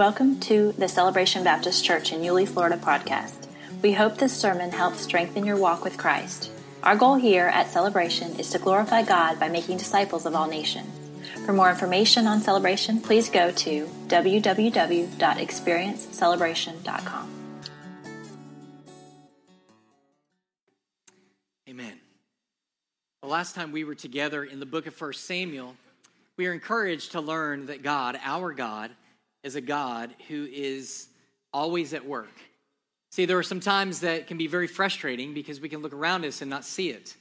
Welcome to the Celebration Baptist Church in Yulee, Florida podcast. We hope this sermon helps strengthen your walk with Christ. Our goal here at Celebration is to glorify God by making disciples of all nations. For more information on Celebration, please go to www.experiencecelebration.com. Amen. The last time we were together in the book of 1 Samuel, we are encouraged to learn that God, our God, is a God who is always at work. See, there are some times that can be very frustrating because we can look around us and not see it,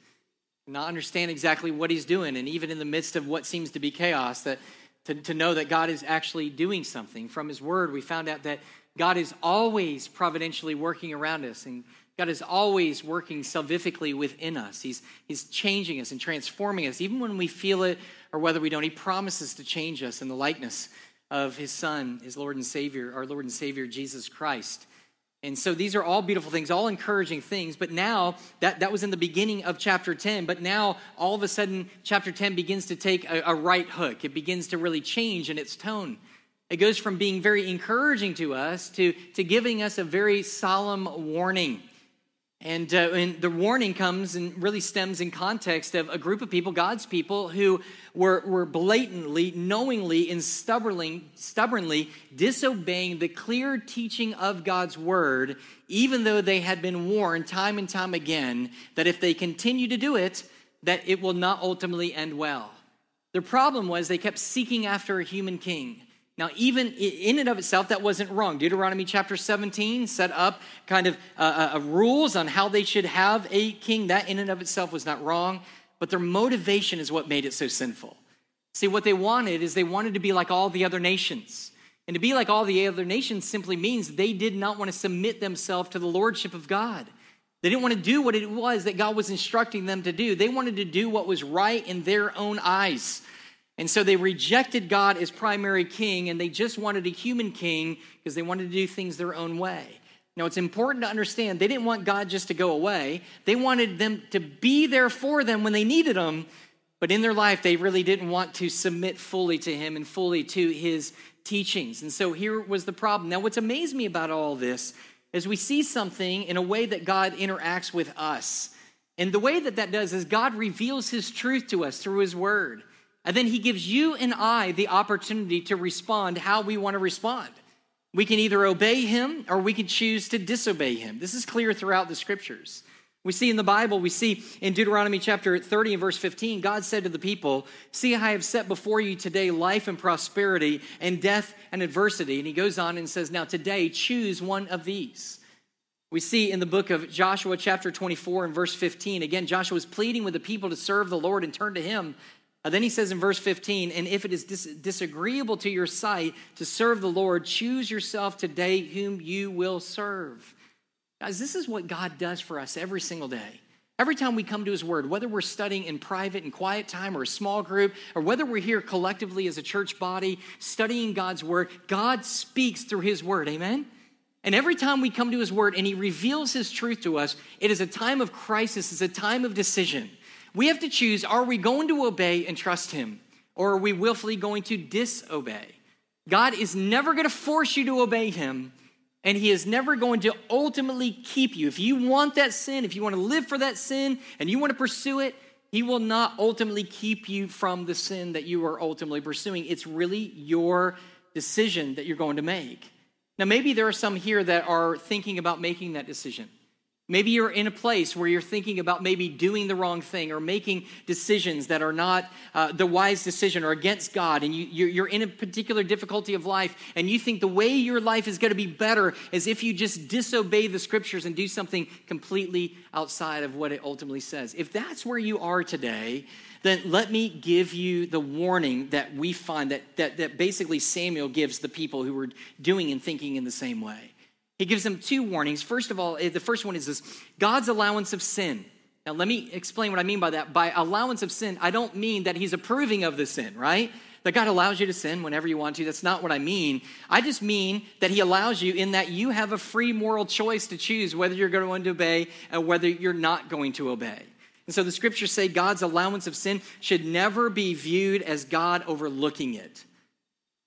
not understand exactly what He's doing, and even in the midst of what seems to be chaos, that to, to know that God is actually doing something. From His Word, we found out that God is always providentially working around us, and God is always working salvifically within us. He's, he's changing us and transforming us, even when we feel it or whether we don't. He promises to change us in the likeness of His Son, His Lord and Savior, our Lord and Savior, Jesus Christ. And so these are all beautiful things, all encouraging things. But now, that, that was in the beginning of chapter 10. But now, all of a sudden, chapter 10 begins to take a, a right hook. It begins to really change in its tone. It goes from being very encouraging to us to, to giving us a very solemn warning. And, uh, and, the warning comes and really stems in context of a group of people, God's people, who were, were blatantly, knowingly, and stubbornly, stubbornly disobeying the clear teaching of God's word, even though they had been warned time and time again that if they continue to do it, that it will not ultimately end well. The problem was they kept seeking after a human king. Now, even in and of itself, that wasn't wrong. Deuteronomy chapter 17 set up kind of uh, uh, uh, rules on how they should have a king. That in and of itself was not wrong, but their motivation is what made it so sinful. See, what they wanted is they wanted to be like all the other nations. And to be like all the other nations simply means they did not want to submit themselves to the lordship of God. They didn't want to do what it was that God was instructing them to do. They wanted to do what was right in their own eyes. And so they rejected God as primary king and they just wanted a human king because they wanted to do things their own way. Now, it's important to understand they didn't want God just to go away. They wanted them to be there for them when they needed Him, but in their life, they really didn't want to submit fully to Him and fully to His teachings. And so here was the problem. Now, what's amazed me about all this is we see something in a way that God interacts with us. And the way that that does is God reveals His truth to us through His Word. And then he gives you and I the opportunity to respond how we want to respond. We can either obey him or we can choose to disobey him. This is clear throughout the scriptures. We see in the Bible, we see in Deuteronomy chapter 30 and verse 15, God said to the people, See, I have set before you today life and prosperity and death and adversity. And he goes on and says, Now today, choose one of these. We see in the book of Joshua, chapter 24, and verse 15, again, Joshua is pleading with the people to serve the Lord and turn to him. Uh, then he says in verse 15, and if it is dis- disagreeable to your sight to serve the Lord, choose yourself today whom you will serve. Guys, this is what God does for us every single day. Every time we come to his word, whether we're studying in private and quiet time or a small group, or whether we're here collectively as a church body studying God's word, God speaks through his word. Amen? And every time we come to his word and he reveals his truth to us, it is a time of crisis, it's a time of decision. We have to choose are we going to obey and trust Him, or are we willfully going to disobey? God is never going to force you to obey Him, and He is never going to ultimately keep you. If you want that sin, if you want to live for that sin, and you want to pursue it, He will not ultimately keep you from the sin that you are ultimately pursuing. It's really your decision that you're going to make. Now, maybe there are some here that are thinking about making that decision. Maybe you're in a place where you're thinking about maybe doing the wrong thing or making decisions that are not uh, the wise decision or against God, and you, you're in a particular difficulty of life, and you think the way your life is going to be better is if you just disobey the scriptures and do something completely outside of what it ultimately says. If that's where you are today, then let me give you the warning that we find that, that, that basically Samuel gives the people who were doing and thinking in the same way. He gives them two warnings. First of all, eh, the first one is this God's allowance of sin. Now, let me explain what I mean by that. By allowance of sin, I don't mean that He's approving of the sin, right? That God allows you to sin whenever you want to. That's not what I mean. I just mean that He allows you in that you have a free moral choice to choose whether you're going to obey and whether you're not going to obey. And so the scriptures say God's allowance of sin should never be viewed as God overlooking it.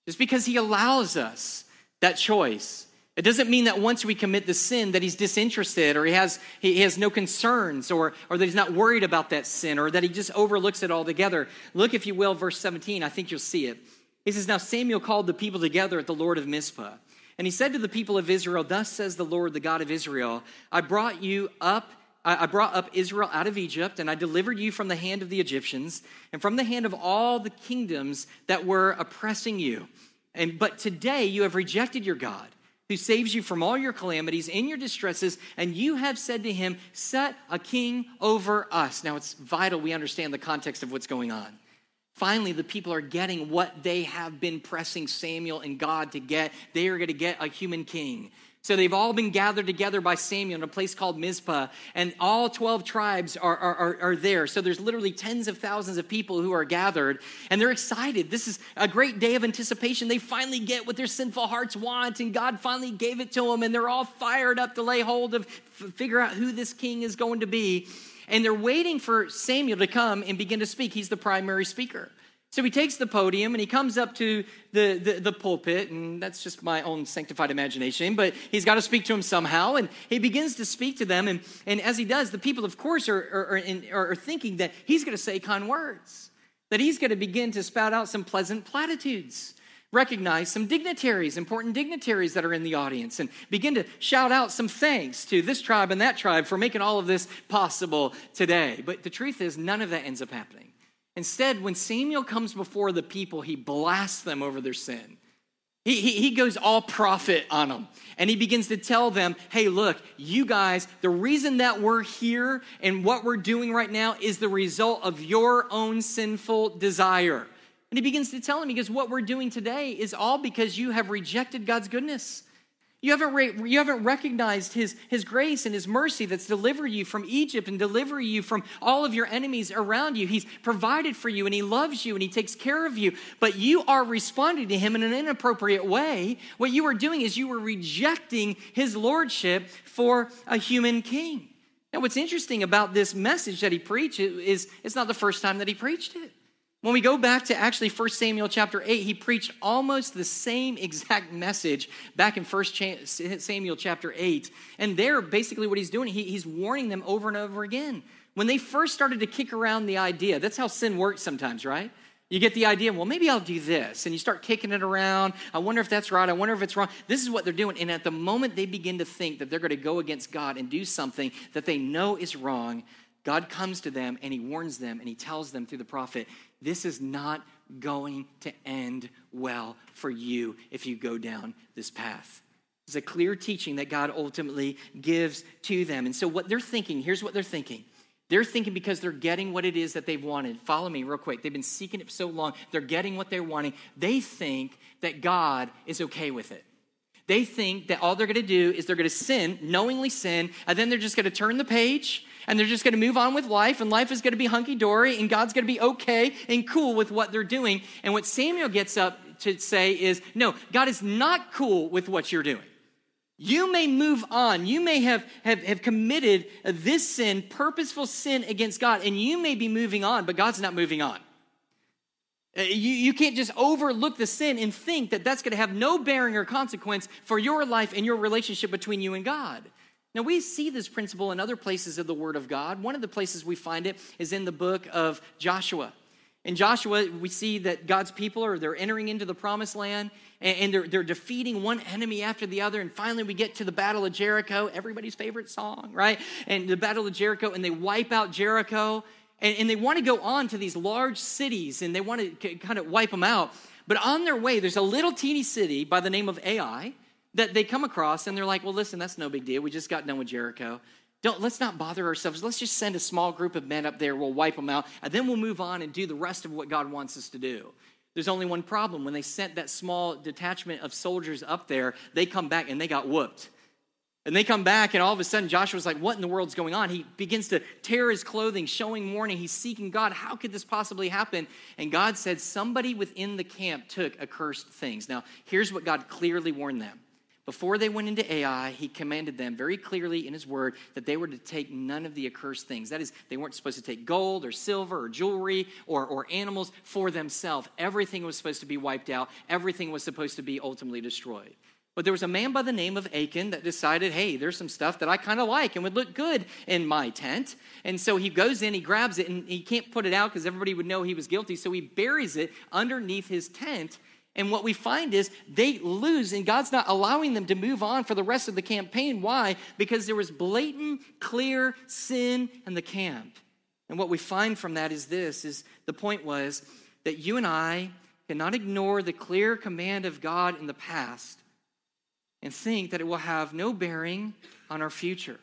Just because He allows us that choice. It doesn't mean that once we commit the sin that he's disinterested or he has, he has no concerns or, or that he's not worried about that sin or that he just overlooks it altogether. Look, if you will, verse 17. I think you'll see it. He says, Now Samuel called the people together at the Lord of Mizpah. And he said to the people of Israel, Thus says the Lord, the God of Israel, I brought you up. I brought up Israel out of Egypt, and I delivered you from the hand of the Egyptians and from the hand of all the kingdoms that were oppressing you. And but today you have rejected your God who saves you from all your calamities and your distresses, and you have said to him, Set a king over us. Now, it's vital we understand the context of what's going on. Finally, the people are getting what they have been pressing Samuel and God to get. They are going to get a human king. So they've all been gathered together by Samuel in a place called Mizpah, and all 12 tribes are, are, are, there. So there's literally tens of thousands of people who are gathered, and they're excited. This is a great day of anticipation. They finally get what their sinful hearts want, and God finally gave it to them, and they're all fired up to lay hold of, figure out who this king is going to be. And they're waiting for Samuel to come and begin to speak. He's the primary speaker. So he takes the podium and he comes up to the, the, the, pulpit, and that's just my own sanctified imagination, but he's got to speak to him somehow. And he begins to speak to them. And, and as he does, the people, of course, are, are, in, are thinking that he's going to say kind words, that he's going to begin to spout out some pleasant platitudes, recognize some dignitaries, important dignitaries that are in the audience, and begin to shout out some thanks to this tribe and that tribe for making all of this possible today. But the truth is, none of that ends up happening. Instead, when Samuel comes before the people, he blasts them over their sin. He, he, he, goes all prophet on them. And he begins to tell them, hey, look, you guys, the reason that we're here and what we're doing right now is the result of your own sinful desire. And he begins to tell them, because what we're doing today is all because you have rejected God's goodness. You haven't, re- you haven't recognized his, his grace and his mercy that's delivered you from Egypt and delivered you from all of your enemies around you. He's provided for you and he loves you and he takes care of you, but you are responding to him in an inappropriate way. What you are doing is you are rejecting his lordship for a human king. Now, what's interesting about this message that he preached is it's not the first time that he preached it. When we go back to actually 1 Samuel chapter 8, he preached almost the same exact message back in 1 Samuel chapter 8. And there, basically, what he's doing, he, he's warning them over and over again. When they first started to kick around the idea, that's how sin works sometimes, right? You get the idea, well, maybe I'll do this. And you start kicking it around. I wonder if that's right. I wonder if it's wrong. This is what they're doing. And at the moment they begin to think that they're going to go against God and do something that they know is wrong, God comes to them and he warns them and he tells them through the prophet, this is not going to end well for you if you go down this path. It's a clear teaching that God ultimately gives to them. And so, what they're thinking, here's what they're thinking. They're thinking because they're getting what it is that they've wanted. Follow me real quick. They've been seeking it for so long. They're getting what they're wanting. They think that God is okay with it. They think that all they're going to do is they're going to sin, knowingly sin, and then they're just going to turn the page and they're just going to move on with life, and life is going to be hunky dory, and God's going to be okay and cool with what they're doing. And what Samuel gets up to say is, no, God is not cool with what you're doing. You may move on. You may have, have, have committed this sin, purposeful sin against God, and you may be moving on, but God's not moving on. Uh, you, you can't just overlook the sin and think that that's going to have no bearing or consequence for your life and your relationship between you and God. Now, we see this principle in other places of the Word of God. One of the places we find it is in the book of Joshua. In Joshua, we see that God's people are they're entering into the promised land and they're, they're defeating one enemy after the other. And finally, we get to the Battle of Jericho, everybody's favorite song, right? And the Battle of Jericho, and they wipe out Jericho. And, and they want to go on to these large cities and they want to kind of wipe them out. But on their way, there's a little teeny city by the name of Ai that they come across and they're like, well, listen, that's no big deal. We just got done with Jericho. Don't, let's not bother ourselves. Let's just send a small group of men up there. We'll wipe them out. And then we'll move on and do the rest of what God wants us to do. There's only one problem. When they sent that small detachment of soldiers up there, they come back and they got whooped. And they come back, and all of a sudden, Joshua's like, What in the world's going on? He begins to tear his clothing, showing mourning. He's seeking God. How could this possibly happen? And God said, Somebody within the camp took accursed things. Now, here's what God clearly warned them before they went into Ai, he commanded them very clearly in his word that they were to take none of the accursed things. That is, they weren't supposed to take gold or silver or jewelry or, or animals for themselves. Everything was supposed to be wiped out, everything was supposed to be ultimately destroyed. But there was a man by the name of Achan that decided, hey, there's some stuff that I kind of like and would look good in my tent. And so he goes in, he grabs it, and he can't put it out because everybody would know he was guilty. So he buries it underneath his tent. And what we find is they lose, and God's not allowing them to move on for the rest of the campaign. Why? Because there was blatant, clear sin in the camp. And what we find from that is this is the point was that you and I cannot ignore the clear command of God in the past and think that it will have no bearing on our future.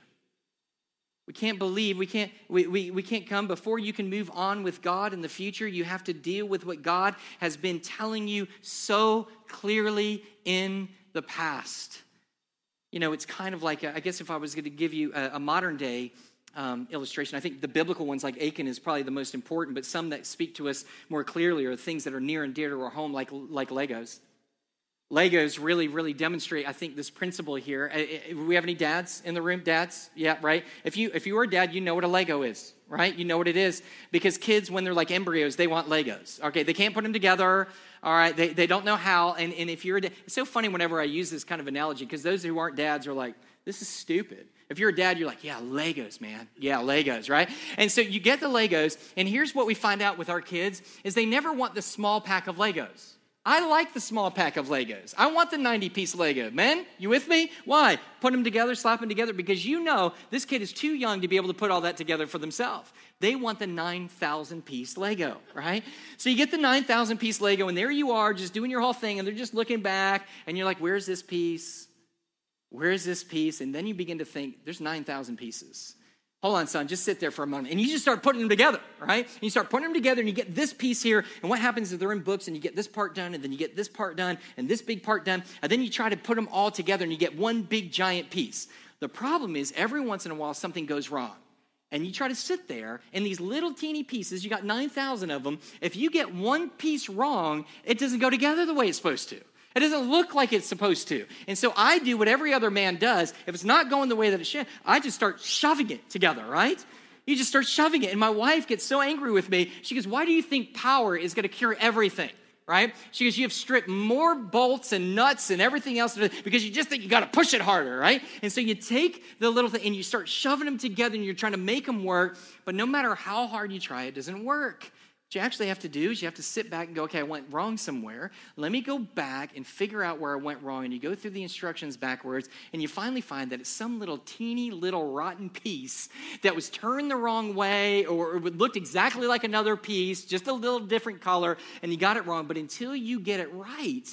We can't believe, we can't, we, we, we can't come before you can move on with God in the future. You have to deal with what God has been telling you so clearly in the past. You know, it's kind of like, I guess if I was going to give you a, a modern day um, illustration, I think the biblical ones like Achan is probably the most important, but some that speak to us more clearly are things that are near and dear to our home, like, like Legos. Legos really, really demonstrate, I think, this principle here. Uh, uh, we have any dads in the room? Dads? Yeah, right? If you if you are a dad, you know what a Lego is, right? You know what it is. Because kids, when they're like embryos, they want Legos. Okay, they can't put them together. All right, they, they don't know how. And, and if you're a dad, it's so funny whenever I use this kind of analogy, because those who aren't dads are like, this is stupid. If you're a dad, you're like, yeah, Legos, man. Yeah, Legos, right? And so you get the Legos, and here's what we find out with our kids is they never want the small pack of Legos. I like the small pack of Legos. I want the 90 piece Lego. Men, you with me? Why? Put them together, slap them together, because you know this kid is too young to be able to put all that together for themselves. They want the 9,000 piece Lego, right? So you get the 9,000 piece Lego, and there you are just doing your whole thing, and they're just looking back, and you're like, where's this piece? Where's this piece? And then you begin to think, there's 9,000 pieces. Hold on, son, just sit there for a moment. And you just start putting them together, right? And you start putting them together and you get this piece here. And what happens is they're in books and you get this part done and then you get this part done and this big part done. And then you try to put them all together and you get one big giant piece. The problem is every once in a while something goes wrong. And you try to sit there in these little teeny pieces, you got 9,000 of them. If you get one piece wrong, it doesn't go together the way it's supposed to. It doesn't look like it's supposed to. And so I do what every other man does. If it's not going the way that it should, I just start shoving it together, right? You just start shoving it. And my wife gets so angry with me. She goes, Why do you think power is going to cure everything? Right? She goes, You have stripped more bolts and nuts and everything else because you just think you got to push it harder, right? And so you take the little thing and you start shoving them together and you're trying to make them work. But no matter how hard you try, it doesn't work. What you actually have to do is you have to sit back and go, okay, I went wrong somewhere. Let me go back and figure out where I went wrong. And you go through the instructions backwards, and you finally find that it's some little teeny little rotten piece that was turned the wrong way or looked exactly like another piece, just a little different color, and you got it wrong. But until you get it right,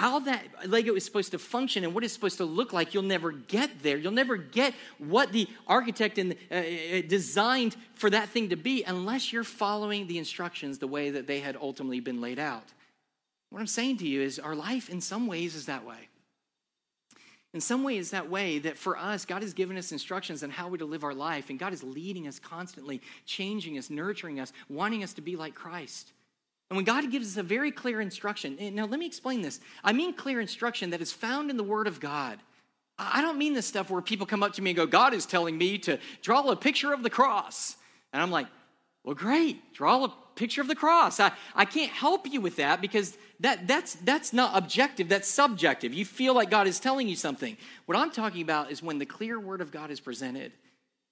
how that Lego is supposed to function and what it's supposed to look like, you'll never get there. You'll never get what the architect and, uh, uh, designed for that thing to be unless you're following the instructions the way that they had ultimately been laid out. What I'm saying to you is our life, in some ways, is that way. In some ways, that way that for us, God has given us instructions on how we to live our life, and God is leading us constantly, changing us, nurturing us, wanting us to be like Christ. And when God gives us a very clear instruction, now let me explain this. I mean clear instruction that is found in the Word of God. I don't mean this stuff where people come up to me and go, God is telling me to draw a picture of the cross. And I'm like, well, great, draw a picture of the cross. I, I can't help you with that because that, that's, that's not objective, that's subjective. You feel like God is telling you something. What I'm talking about is when the clear word of God is presented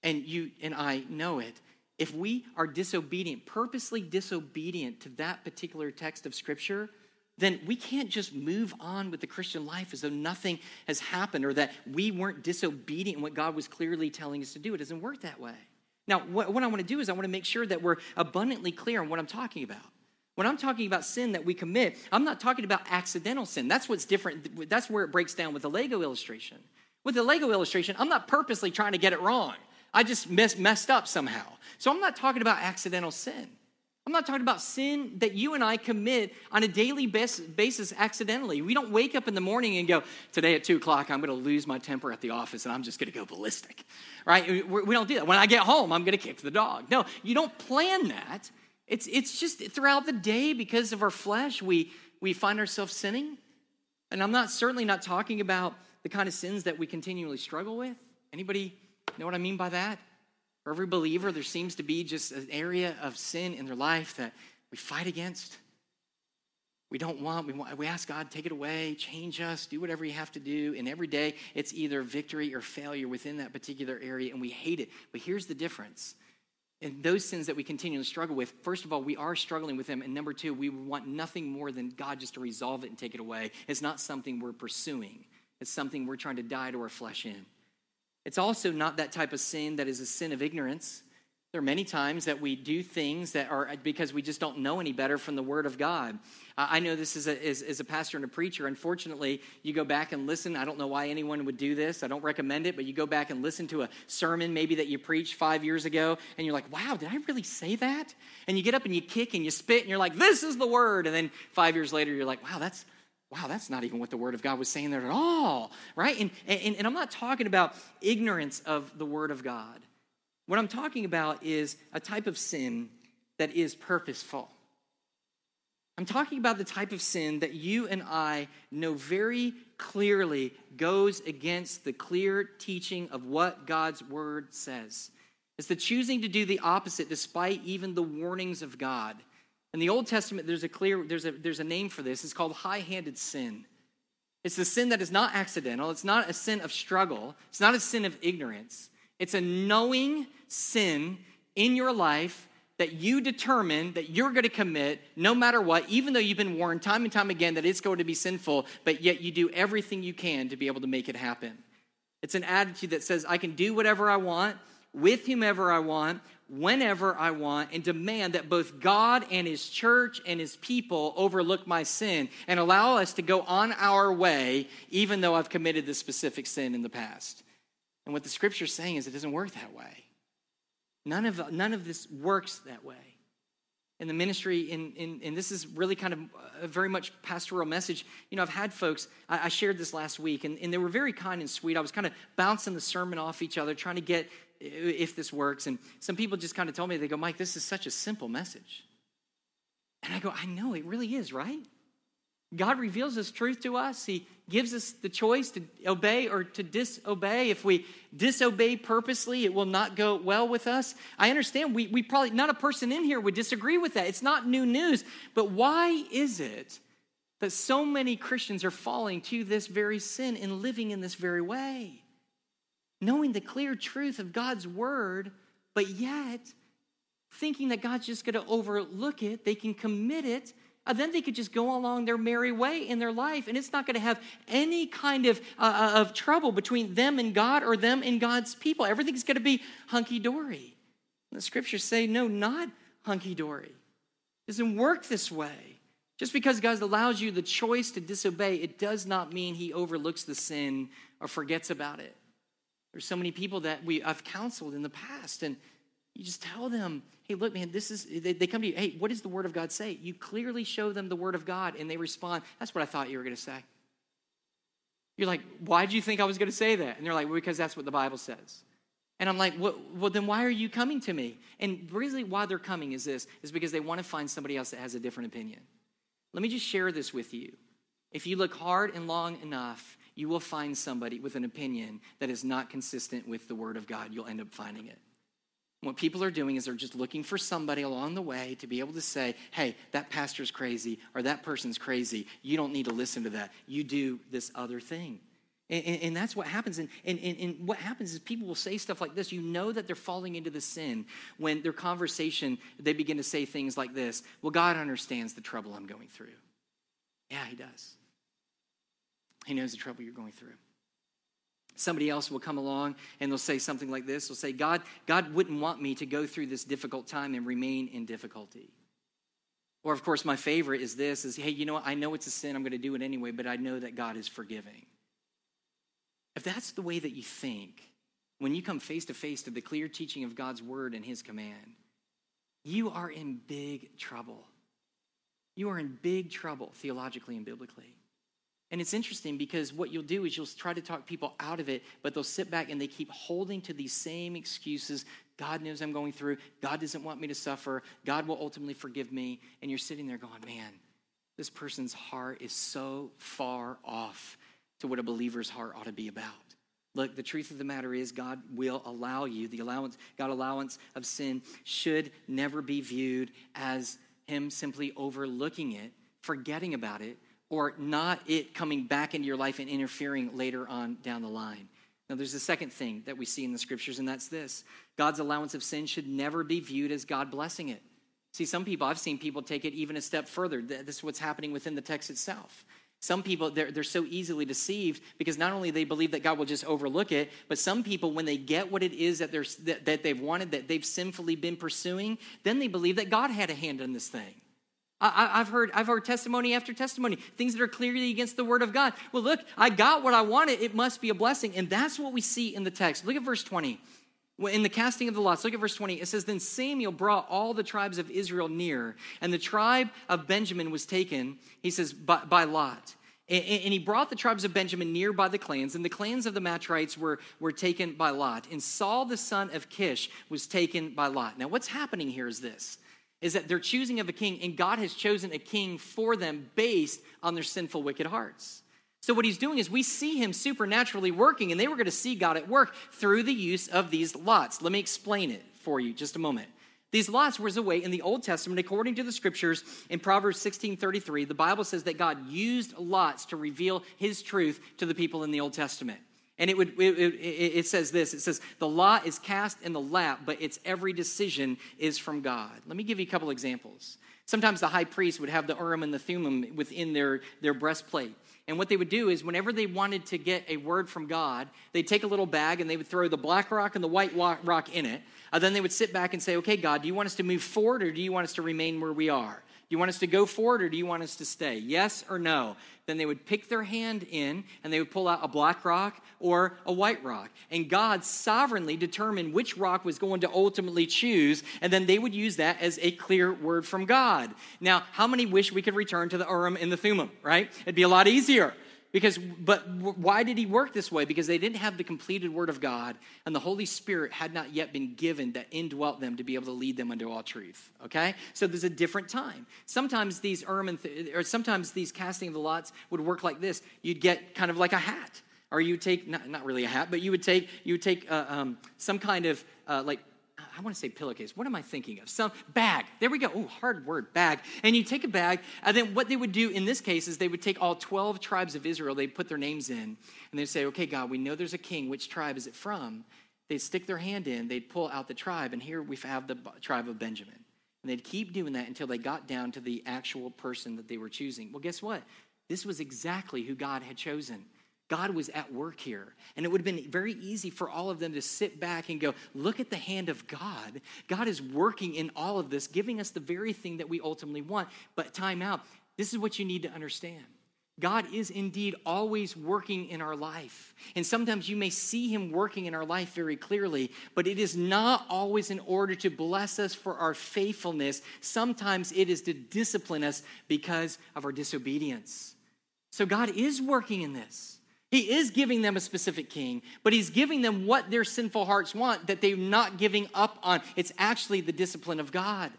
and you and I know it, if we are disobedient, purposely disobedient to that particular text of Scripture, then we can't just move on with the Christian life as though nothing has happened or that we weren't disobedient in what God was clearly telling us to do. It doesn't work that way. Now, what, what I want to do is I want to make sure that we're abundantly clear on what I'm talking about. When I'm talking about sin that we commit, I'm not talking about accidental sin. That's what's different. That's where it breaks down with the Lego illustration. With the Lego illustration, I'm not purposely trying to get it wrong. I just mess, messed up somehow. So I'm not talking about accidental sin. I'm not talking about sin that you and I commit on a daily basis accidentally. We don't wake up in the morning and go, today at two o'clock, I'm going to lose my temper at the office and I'm just going to go ballistic, right? We don't do that. When I get home, I'm going to kick the dog. No, you don't plan that. It's, it's just throughout the day because of our flesh, we, we find ourselves sinning. And I'm not certainly not talking about the kind of sins that we continually struggle with. Anybody know what I mean by that? For every believer, there seems to be just an area of sin in their life that we fight against. We don't want, we, want, we ask God, take it away, change us, do whatever you have to do. And every day, it's either victory or failure within that particular area, and we hate it. But here's the difference. And those sins that we continue to struggle with, first of all, we are struggling with them. And number two, we want nothing more than God just to resolve it and take it away. It's not something we're pursuing, it's something we're trying to die to our flesh in. It's also not that type of sin that is a sin of ignorance. There are many times that we do things that are because we just don't know any better from the Word of God. I know this is a, as, a pastor and a preacher. Unfortunately, you go back and listen. I don't know why anyone would do this. I don't recommend it, but you go back and listen to a sermon maybe that you preached five years ago, and you're like, wow, did I really say that? And you get up and you kick and you spit, and you're like, this is the Word. And then five years later, you're like, wow, that's wow, that's not even what the Word of God was saying there at all, right? And, and, and I'm not talking about ignorance of the Word of God. What I'm talking about is a type of sin that is purposeful. I'm talking about the type of sin that you and I know very clearly goes against the clear teaching of what God's word says. It's the choosing to do the opposite despite even the warnings of God. In the Old Testament, there's a clear, there's a, there's a name for this. It's called high handed sin. It's the sin that is not accidental. It's not a sin of struggle. It's not a sin of ignorance. It's a knowing sin in your life that you determine that you're going to commit no matter what, even though you've been warned time and time again that it's going to be sinful, but yet you do everything you can to be able to make it happen. It's an attitude that says, I can do whatever I want, with whomever I want, whenever I want, and demand that both God and His church and His people overlook my sin and allow us to go on our way, even though I've committed this specific sin in the past. And what the scripture's saying is it doesn't work that way. None of, none of this works that way. In the ministry, in, in, and this is really kind of a very much pastoral message. You know, I've had folks, I, I shared this last week, and, and they were very kind and sweet. I was kind of bouncing the sermon off each other, trying to get if this works. And some people just kind of told me, they go, Mike, this is such a simple message. And I go, I know, it really is, right? God reveals His truth to us. He gives us the choice to obey or to disobey. If we disobey purposely, it will not go well with us. I understand we, we probably, not a person in here would disagree with that. It's not new news. But why is it that so many Christians are falling to this very sin and living in this very way? Knowing the clear truth of God's word, but yet thinking that God's just going to overlook it, they can commit it uh, then they could just go along their merry way in their life, and it's not going to have any kind of, uh, uh, of trouble between them and God or them and God's people. Everything's going to be hunky dory. The scriptures say, no, not hunky dory. Doesn't work this way. Just because God allows you the choice to disobey, it does not mean He overlooks the sin or forgets about it. There's so many people that we I've counseled in the past, and you just tell them, hey, look, man, this is, they, they come to you, hey, what does the Word of God say? You clearly show them the Word of God, and they respond, that's what I thought you were going to say. You're like, why did you think I was going to say that? And they're like, well, because that's what the Bible says. And I'm like, well, well, then why are you coming to me? And really, why they're coming is this, is because they want to find somebody else that has a different opinion. Let me just share this with you. If you look hard and long enough, you will find somebody with an opinion that is not consistent with the Word of God. You'll end up finding it. What people are doing is they're just looking for somebody along the way to be able to say, hey, that pastor's crazy or that person's crazy. You don't need to listen to that. You do this other thing. And, and, and that's what happens. And, and, and what happens is people will say stuff like this. You know that they're falling into the sin when their conversation, they begin to say things like this Well, God understands the trouble I'm going through. Yeah, He does. He knows the trouble you're going through. Somebody else will come along and they'll say something like this. They'll say, God, God wouldn't want me to go through this difficult time and remain in difficulty. Or, of course, my favorite is this is, hey, you know what? I know it's a sin. I'm going to do it anyway, but I know that God is forgiving. If that's the way that you think, when you come face to face to the clear teaching of God's word and his command, you are in big trouble. You are in big trouble theologically and biblically. And it's interesting because what you'll do is you'll try to talk people out of it, but they'll sit back and they keep holding to these same excuses. God knows I'm going through. God doesn't want me to suffer. God will ultimately forgive me. And you're sitting there going, man, this person's heart is so far off to what a believer's heart ought to be about. Look, the truth of the matter is God will allow you. The allowance, God allowance of sin should never be viewed as him simply overlooking it forgetting about it, or not it coming back into your life and interfering later on down the line. Now, there's a second thing that we see in the scriptures, and that's this God's allowance of sin should never be viewed as God blessing it. See, some people, I've seen people take it even a step further. This is what's happening within the text itself. Some people, they're, they're so easily deceived because not only they believe that God will just overlook it, but some people, when they get what it is that, they're, that, that they've wanted, that they've sinfully been pursuing, then they believe that God had a hand in this thing. I, have heard, I've heard testimony after testimony, things that are clearly against the word of God. Well, look, I got what I wanted. It must be a blessing. And that's what we see in the text. Look at verse 20. In the casting of the lots, look at verse 20. It says, Then Samuel brought all the tribes of Israel near, and the tribe of Benjamin was taken, he says, by, by Lot. And, and he brought the tribes of Benjamin near by the clans, and the clans of the Matrites were, were taken by Lot. And Saul, the son of Kish, was taken by Lot. Now, what's happening here is this is that they're choosing of a king, and God has chosen a king for them based on their sinful, wicked hearts. So, what he's doing is we see him supernaturally working, and they were going to see God at work through the use of these lots. Let me explain it for you just a moment. These lots was a way in the Old Testament, according to the scriptures in Proverbs 16 33, the Bible says that God used lots to reveal his truth to the people in the Old Testament. And it, would, it, it, it, says this it says, the law is cast in the lap, but its every decision is from God. Let me give you a couple examples. Sometimes the high priest would have the Urim and the Thummim within their, their breastplate. And what they would do is, whenever they wanted to get a word from God, they'd take a little bag and they would throw the black rock and the white rock in it. And then they would sit back and say, Okay, God, do you want us to move forward or do you want us to remain where we are? Do you want us to go forward or do you want us to stay? Yes or no? Then they would pick their hand in and they would pull out a black rock or a white rock. And God sovereignly determined which rock was going to ultimately choose, and then they would use that as a clear word from God. Now, how many wish we could return to the Urim and the Thummim, right? It'd be a lot easier. Because, but why did he work this way? Because they didn't have the completed word of God, and the Holy Spirit had not yet been given that indwelt them to be able to lead them into all truth. Okay, so there's a different time. Sometimes these Urim, or sometimes these casting of the lots would work like this. You'd get kind of like a hat, or you take not, not really a hat, but you would take you would take uh, um, some kind of uh, like I want to say pillowcase. What am I thinking of? Some bag. There we go. Oh, hard word, bag. And you take a bag, and then what they would do in this case is they would take all 12 tribes of Israel, they'd put their names in, and they'd say, okay, God, we know there's a king. Which tribe is it from? They'd stick their hand in, they'd pull out the tribe, and here we have the tribe of Benjamin. And they'd keep doing that until they got down to the actual person that they were choosing. Well, guess what? This was exactly who God had chosen. God was at work here. And it would have been very easy for all of them to sit back and go, look at the hand of God. God is working in all of this, giving us the very thing that we ultimately want. But time out. This is what you need to understand. God is indeed always working in our life. And sometimes you may see Him working in our life very clearly, but it is not always in order to bless us for our faithfulness. Sometimes it is to discipline us because of our disobedience. So God is working in this. He is giving them a specific king, but he's giving them what their sinful hearts want that they're not giving up on. It's actually the discipline of God.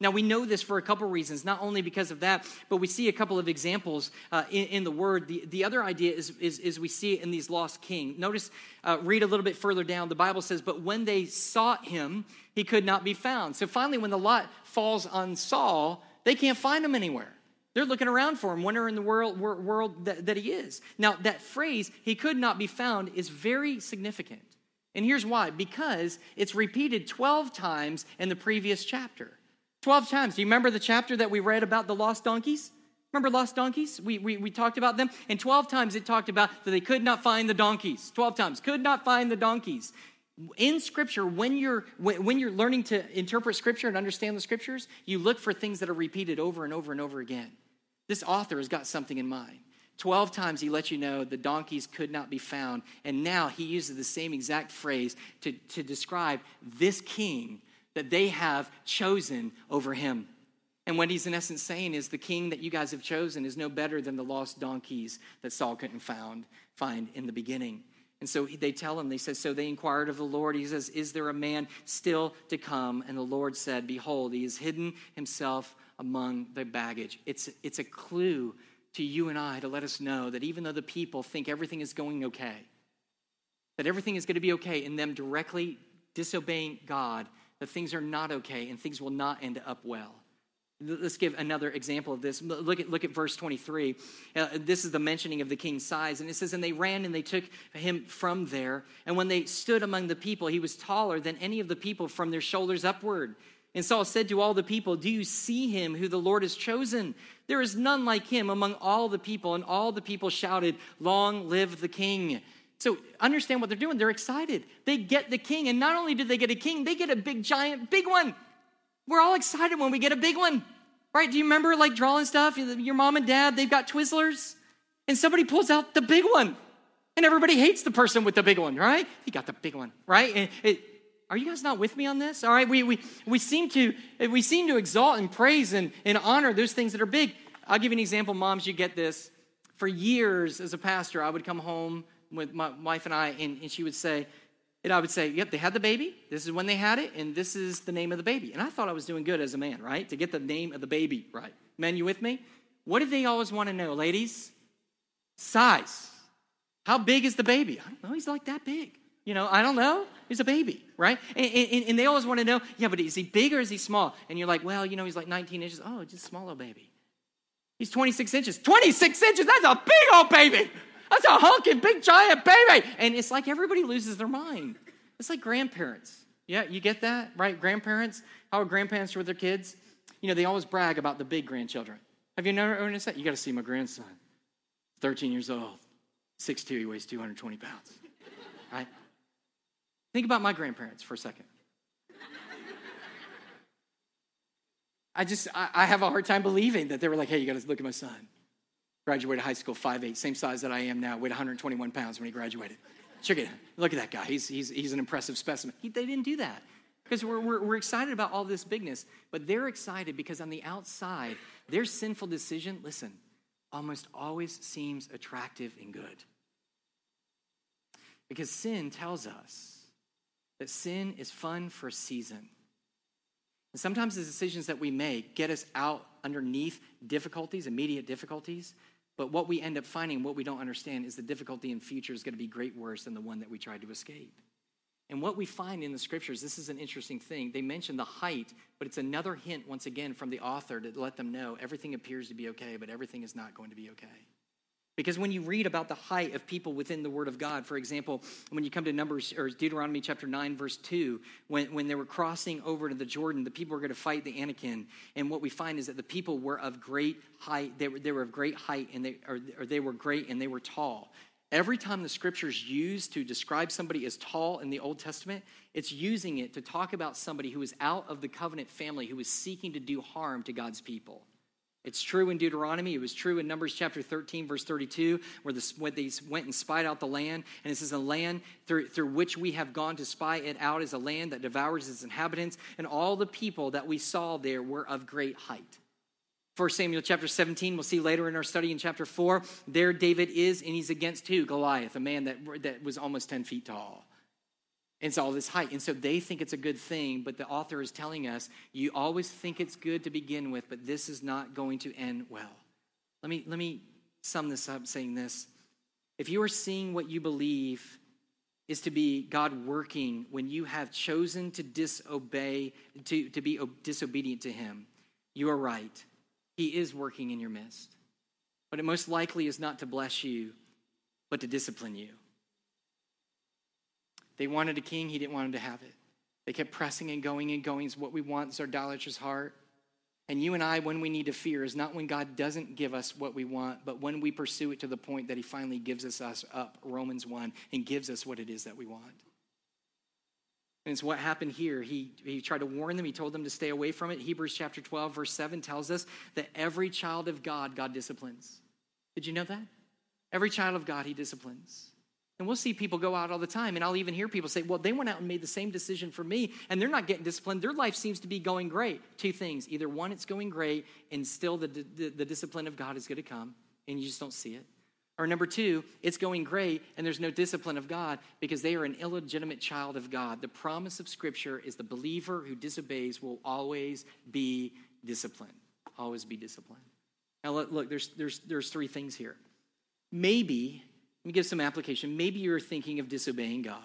Now, we know this for a couple reasons, not only because of that, but we see a couple of examples uh, in, in, the word. The, the other idea is, is, is, we see it in these lost king. Notice, uh, read a little bit further down. The Bible says, But when they sought him, he could not be found. So finally, when the lot falls on Saul, they can't find him anywhere. They're looking around for him, wondering in the world, world that, that he is. Now, that phrase, he could not be found, is very significant. And here's why because it's repeated 12 times in the previous chapter. 12 times. Do you remember the chapter that we read about the lost donkeys? Remember lost donkeys? We, we, we talked about them. And 12 times it talked about that they could not find the donkeys. 12 times. Could not find the donkeys. In Scripture, when you're, when you're learning to interpret Scripture and understand the Scriptures, you look for things that are repeated over and over and over again. This author has got something in mind. 12 times he let you know the donkeys could not be found. And now he uses the same exact phrase to, to describe this king that they have chosen over him. And what he's in essence saying is the king that you guys have chosen is no better than the lost donkeys that Saul couldn't found, find in the beginning. And so they tell him, they said, So they inquired of the Lord. He says, Is there a man still to come? And the Lord said, Behold, he has hidden himself among the baggage. It's, it's a clue to you and I to let us know that even though the people think everything is going okay, that everything is going to be okay in them directly disobeying God, that things are not okay and things will not end up well. Let's give another example of this. Look at, look at verse 23. Uh, this is the mentioning of the king's size. And it says, And they ran and they took him from there. And when they stood among the people, he was taller than any of the people from their shoulders upward. And Saul said to all the people, Do you see him who the Lord has chosen? There is none like him among all the people. And all the people shouted, Long live the king. So understand what they're doing. They're excited. They get the king. And not only do they get a king, they get a big, giant, big one. We're all excited when we get a big one, right? Do you remember like drawing stuff? Your mom and dad, they've got Twizzlers, and somebody pulls out the big one. And everybody hates the person with the big one, right? He got the big one, right? And it, are you guys not with me on this? All right, we, we, we, seem, to, we seem to exalt and praise and, and honor those things that are big. I'll give you an example, moms, you get this. For years as a pastor, I would come home with my wife and I, and, and she would say, and I would say, yep, they had the baby. This is when they had it, and this is the name of the baby. And I thought I was doing good as a man, right? To get the name of the baby right. Men, you with me? What do they always want to know, ladies? Size. How big is the baby? I don't know. He's like that big. You know, I don't know. He's a baby, right? And, and, and, they always want to know, yeah, but is he big or is he small? And you're like, well, you know, he's like 19 inches. Oh, just a small little baby. He's 26 inches. 26 inches? That's a big old baby. That's a hunky, big, giant baby. And it's like everybody loses their mind. It's like grandparents. Yeah, you get that, right? Grandparents, how are grandparents with their kids? You know, they always brag about the big grandchildren. Have you never noticed that? You got to see my grandson. 13 years old, 6'2, he weighs 220 pounds, right? Think about my grandparents for a second. I just, I, I have a hard time believing that they were like, hey, you got to look at my son. Graduated high school, 5'8", same size that I am now, weighed 121 pounds when he graduated. Check it. Look at that guy. He's, he's, he's an impressive specimen. He, they didn't do that because we're, we're, we're excited about all this bigness, but they're excited because on the outside, their sinful decision, listen, almost always seems attractive and good. Because sin tells us that sin is fun for a season. And sometimes the decisions that we make get us out underneath difficulties, immediate difficulties, but what we end up finding, what we don't understand, is the difficulty in future is going to be great worse than the one that we tried to escape. And what we find in the scriptures, this is an interesting thing. They mention the height, but it's another hint, once again, from the author to let them know everything appears to be okay, but everything is not going to be okay. Because when you read about the height of people within the Word of God, for example, when you come to Numbers or Deuteronomy chapter 9, verse 2, when, when they were crossing over to the Jordan, the people were going to fight the Anakim. And what we find is that the people were of great height. They were, they were of great height, and they, or, or they were great and they were tall. Every time the scriptures used to describe somebody as tall in the Old Testament, it's using it to talk about somebody who is out of the covenant family, who is seeking to do harm to God's people. It's true in Deuteronomy. It was true in Numbers chapter 13, verse 32, where, the, when they went and spied out the land. And it says, The land through, through which we have gone to spy it out is a land that devours its inhabitants. And all the people that we saw there were of great height. 1 Samuel chapter 17, we'll see later in our study in chapter 4. There David is, and he's against who? Goliath, a man that, that was almost 10 feet tall. It's all this height. And so they think it's a good thing, but the author is telling us you always think it's good to begin with, but this is not going to end well. Let me, let me sum this up saying this. If you are seeing what you believe is to be God working when you have chosen to disobey, to, to be disobedient to Him, you are right. He is working in your midst. But it most likely is not to bless you, but to discipline you. They wanted a king, he didn't want them to have it. They kept pressing and going and going. It's what we want, it's our idolatrous heart. And you and I, when we need to fear, is not when God doesn't give us what we want, but when we pursue it to the point that He finally gives us, us up, Romans 1, and gives us what it is that we want. And it's what happened here. He, he tried to warn them, he told them to stay away from it. Hebrews chapter 12, verse 7 tells us that every child of God, God disciplines. Did you know that? Every child of God, He disciplines. And we'll see people go out all the time, and I'll even hear people say, Well, they went out and made the same decision for me, and they're not getting disciplined. Their life seems to be going great. Two things either one, it's going great, and still the, the, the discipline of God is going to come, and you just don't see it. Or number two, it's going great, and there's no discipline of God because they are an illegitimate child of God. The promise of Scripture is the believer who disobeys will always be disciplined. Always be disciplined. Now, look, look there's, there's, there's three things here. Maybe me give some application. Maybe you're thinking of disobeying God.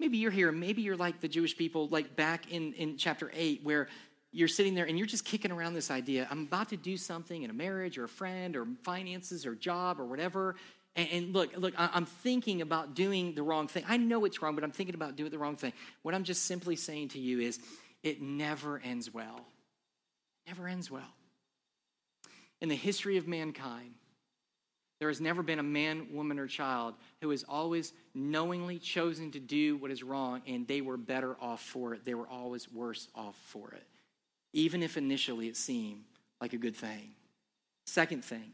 Maybe you're here. Maybe you're like the Jewish people, like back in, in chapter 8, where you're sitting there and you're just kicking around this idea I'm about to do something in a marriage or a friend or finances or job or whatever. And, and look, look, I'm thinking about doing the wrong thing. I know it's wrong, but I'm thinking about doing the wrong thing. What I'm just simply saying to you is it never ends well. Never ends well. In the history of mankind, there has never been a man, woman, or child who has always knowingly chosen to do what is wrong and they were better off for it. They were always worse off for it, even if initially it seemed like a good thing. Second thing,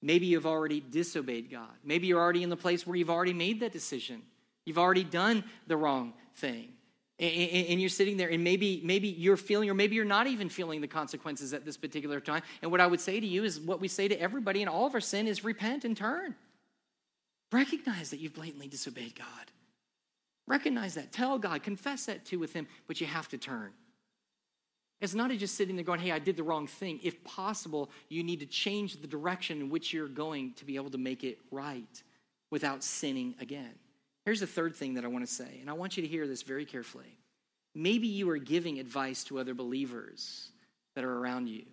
maybe you've already disobeyed God. Maybe you're already in the place where you've already made that decision. You've already done the wrong thing and you're sitting there and maybe maybe you're feeling or maybe you're not even feeling the consequences at this particular time. And what i would say to you is what we say to everybody in all of our sin is repent and turn. Recognize that you've blatantly disobeyed god. Recognize that. Tell god. Confess that too with him but you have to turn. It's not just sitting there going hey i did the wrong thing. If possible you need to change the direction in which you're going to be able to make it right without sinning again Here's the third thing that I want to say, and I want you to hear this very carefully. Maybe you are giving advice to other believers that are around you.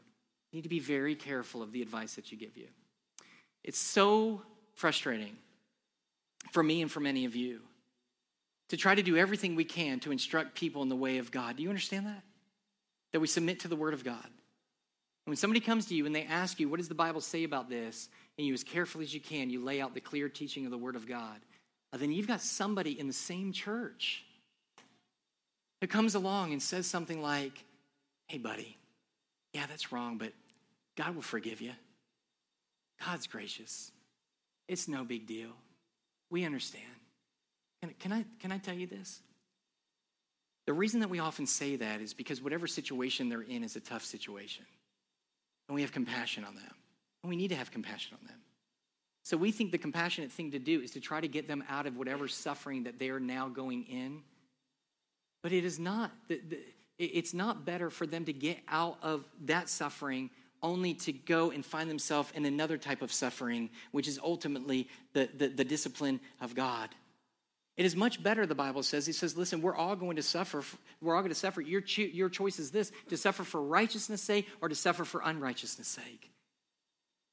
You need to be very careful of the advice that you give you. It's so frustrating for me and for many of you to try to do everything we can to instruct people in the way of God. Do you understand that? That we submit to the Word of God. And when somebody comes to you and they ask you, What does the Bible say about this? and you, as carefully as you can, you lay out the clear teaching of the Word of God then you've got somebody in the same church who comes along and says something like, Hey, buddy, yeah, that's wrong, but God will forgive you. God's gracious. It's no big deal. We understand. Can, can, I, can I tell you this? The reason that we often say that is because whatever situation they're in is a tough situation. And we have compassion on them. And we need to have compassion on them. So we think the compassionate thing to do is to try to get them out of whatever suffering that they are now going in. But it is not. It's not better for them to get out of that suffering only to go and find themselves in another type of suffering, which is ultimately the, the, the discipline of God. It is much better, the Bible says. He says, listen, we're all going to suffer. We're all going to suffer. Your, cho- your choice is this to suffer for righteousness' sake or to suffer for unrighteousness' sake.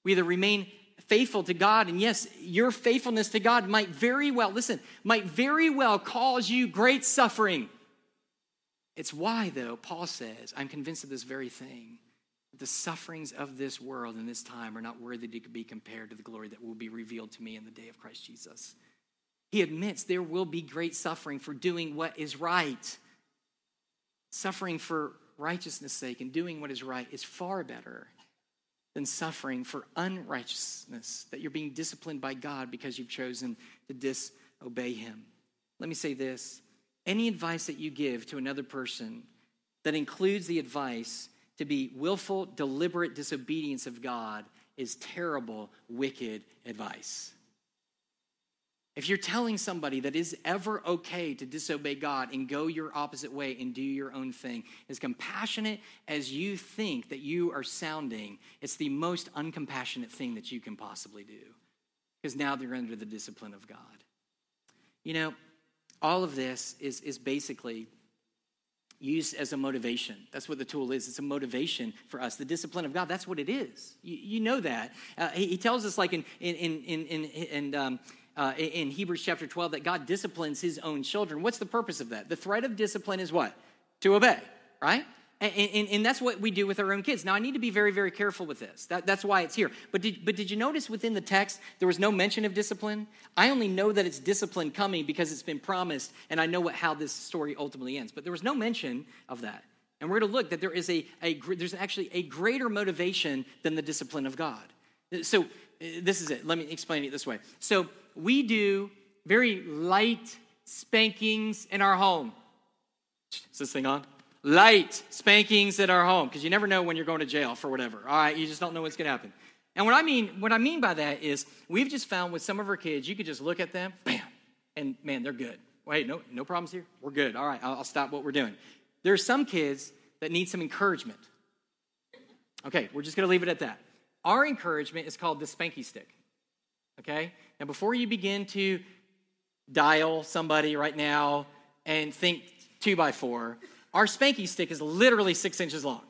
We either remain faithful to God. And yes, your faithfulness to God might very well, listen, might very well cause you great suffering. It's why, though, Paul says, I'm convinced of this very thing. that The sufferings of this world and this time are not worthy to be compared to the glory that will be revealed to me in the day of Christ Jesus. He admits there will be great suffering for doing what is right. Suffering for righteousness' sake and doing what is right is far better than suffering for unrighteousness, that you're being disciplined by God because you've chosen to disobey Him. Let me say this any advice that you give to another person that includes the advice to be willful, deliberate disobedience of God is terrible, wicked advice. If you're telling somebody that is ever okay to disobey God and go your opposite way and do your own thing, as compassionate as you think that you are sounding, it's the most uncompassionate thing that you can possibly do. Because now they're under the discipline of God. You know, all of this is, is basically used as a motivation. That's what the tool is. It's a motivation for us. The discipline of God, that's what it is. You, you know that. Uh, he, he, tells us, like in, in, in, in, in um, uh, in Hebrews chapter 12 that God disciplines his own children. What's the purpose of that? The threat of discipline is what? To obey, right? And, and, and, that's what we do with our own kids. Now, I need to be very, very careful with this. That, that's why it's here. But did, but did you notice within the text there was no mention of discipline? I only know that it's discipline coming because it's been promised, and I know what, how this story ultimately ends. But there was no mention of that. And we're going to look that there is a, a there's actually a greater motivation than the discipline of God. So uh, this is it. Let me explain it this way. So we do very light spankings in our home. Is this thing on? Light spankings at our home because you never know when you're going to jail for whatever. All right, you just don't know what's going to happen. And what I mean, what I mean by that is, we've just found with some of our kids, you could just look at them, bam, and man, they're good. Wait, no, no problems here. We're good. All right, I'll, I'll stop what we're doing. There are some kids that need some encouragement. Okay, we're just going to leave it at that. Our encouragement is called the spanky stick. Okay? Now, before you begin to dial somebody right now and think two by four, our spanky stick is literally six inches long.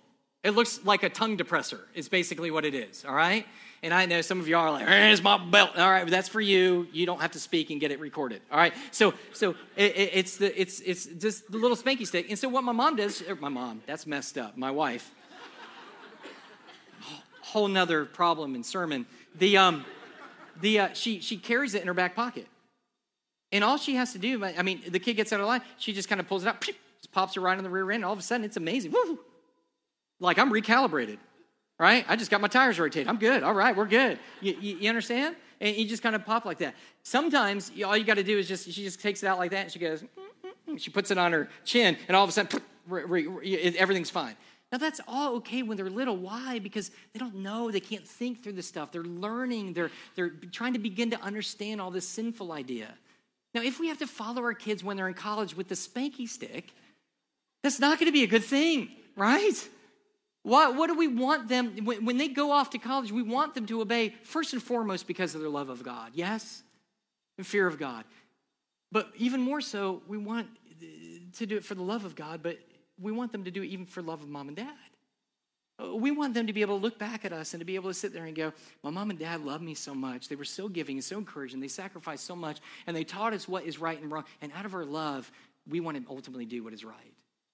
It looks like a tongue depressor, is basically what it is, all right? And I know some of y'all are like, "Here's my belt." All right, but that's for you. You don't have to speak and get it recorded. All right. So, so it, it, it's the it's it's just the little spanky stick. And so what my mom does, my mom, that's messed up. My wife, whole nother problem in sermon. The um, the uh, she she carries it in her back pocket, and all she has to do, I mean, the kid gets out of line, she just kind of pulls it out, just pops it right on the rear end. And all of a sudden, it's amazing. Woo! Like I'm recalibrated right? I just got my tires rotated. I'm good. All right, we're good. You, you, you understand? And you just kind of pop like that. Sometimes all you got to do is just, she just takes it out like that and she goes, mm-hmm. she puts it on her chin, and all of a sudden, everything's fine. Now, that's all okay when they're little. Why? Because they don't know. They can't think through this stuff. They're learning. They're, they're trying to begin to understand all this sinful idea. Now, if we have to follow our kids when they're in college with the spanky stick, that's not going to be a good thing, right? What, what do we want them, when, when they go off to college, we want them to obey first and foremost because of their love of God, yes? And fear of God. But even more so, we want uh, to do it for the love of God, but we want them to do it even for love of mom and dad. Uh, we want them to be able to look back at us and to be able to sit there and go, My mom and dad loved me so much. They were so giving and so encouraging. They sacrificed so much, and they taught us what is right and wrong. And out of our love, we want to ultimately do what is right.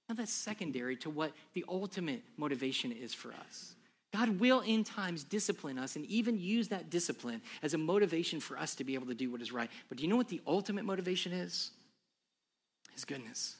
Now, that's secondary to what the ultimate motivation is for us. God will, in times, discipline us and even use that discipline as a motivation for us to be able to do what is right. But do you know what the ultimate motivation is? His goodness.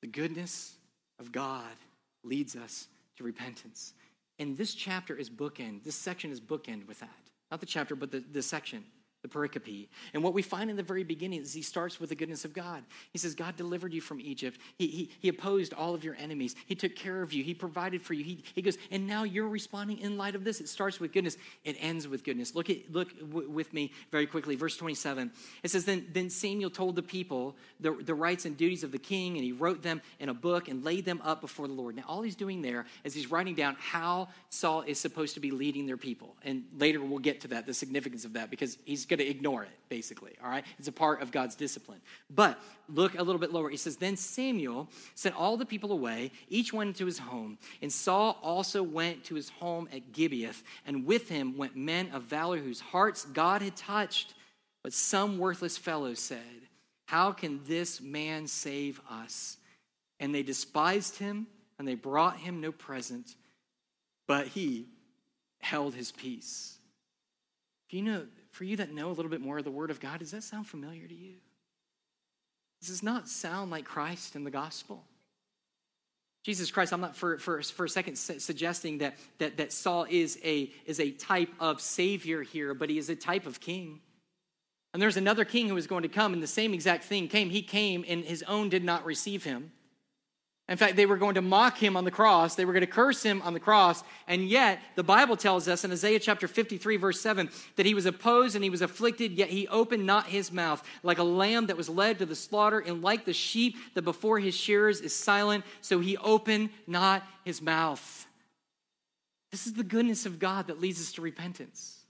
The goodness of God leads us to repentance. And this chapter is bookend. This section is bookend with that. Not the chapter, but the, the section the pericope. And what we find in the very beginning is he starts with the goodness of God. He says, God delivered you from Egypt. He, he, he opposed all of your enemies. He took care of you. He provided for you. He, he goes, and now you're responding in light of this. It starts with goodness. It ends with goodness. Look at look w- with me very quickly. Verse 27. It says, then, then Samuel told the people the, the rights and duties of the king, and he wrote them in a book and laid them up before the Lord. Now, all he's doing there is he's writing down how Saul is supposed to be leading their people. And later we'll get to that, the significance of that, because he's going to ignore it, basically. All right? It's a part of God's discipline. But look a little bit lower. He says, Then Samuel sent all the people away, each went to his home. And Saul also went to his home at Gibeah, and with him went men of valor whose hearts God had touched. But some worthless fellows said, How can this man save us? And they despised him, and they brought him no present, but he held his peace. Do you know for you that know a little bit more of the Word of God, does that sound familiar to you? Does this not sound like Christ in the gospel? Jesus Christ, I'm not for, for, for a second suggesting that, that, that Saul is a, is a type of Savior here, but he is a type of king. And there's another king who was going to come, and the same exact thing came. He came, and his own did not receive him. In fact, they were going to mock him on the cross. They were going to curse him on the cross. And yet, the Bible tells us in Isaiah chapter 53, verse 7, that he was opposed and he was afflicted, yet he opened not his mouth. Like a lamb that was led to the slaughter, and like the sheep that before his shearers is silent, so he opened not his mouth. This is the goodness of God that leads us to repentance.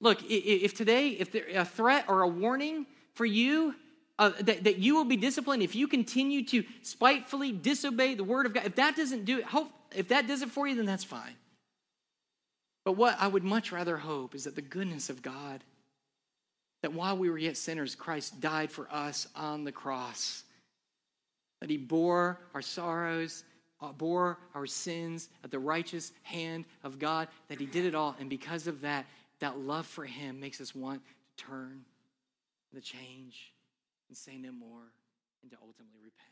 Look, if today, if there a threat or a warning for you uh, that, that you will be disciplined if you continue to spitefully disobey the word of God. If that doesn't do it, hope, if that does it for you, then that's fine. But what I would much rather hope is that the goodness of God, that while we were yet sinners, Christ died for us on the cross, that he bore our sorrows, uh, bore our sins at the righteous hand of God, that he did it all. And because of that, that love for him makes us want to turn, to change and say no more, and to ultimately repent.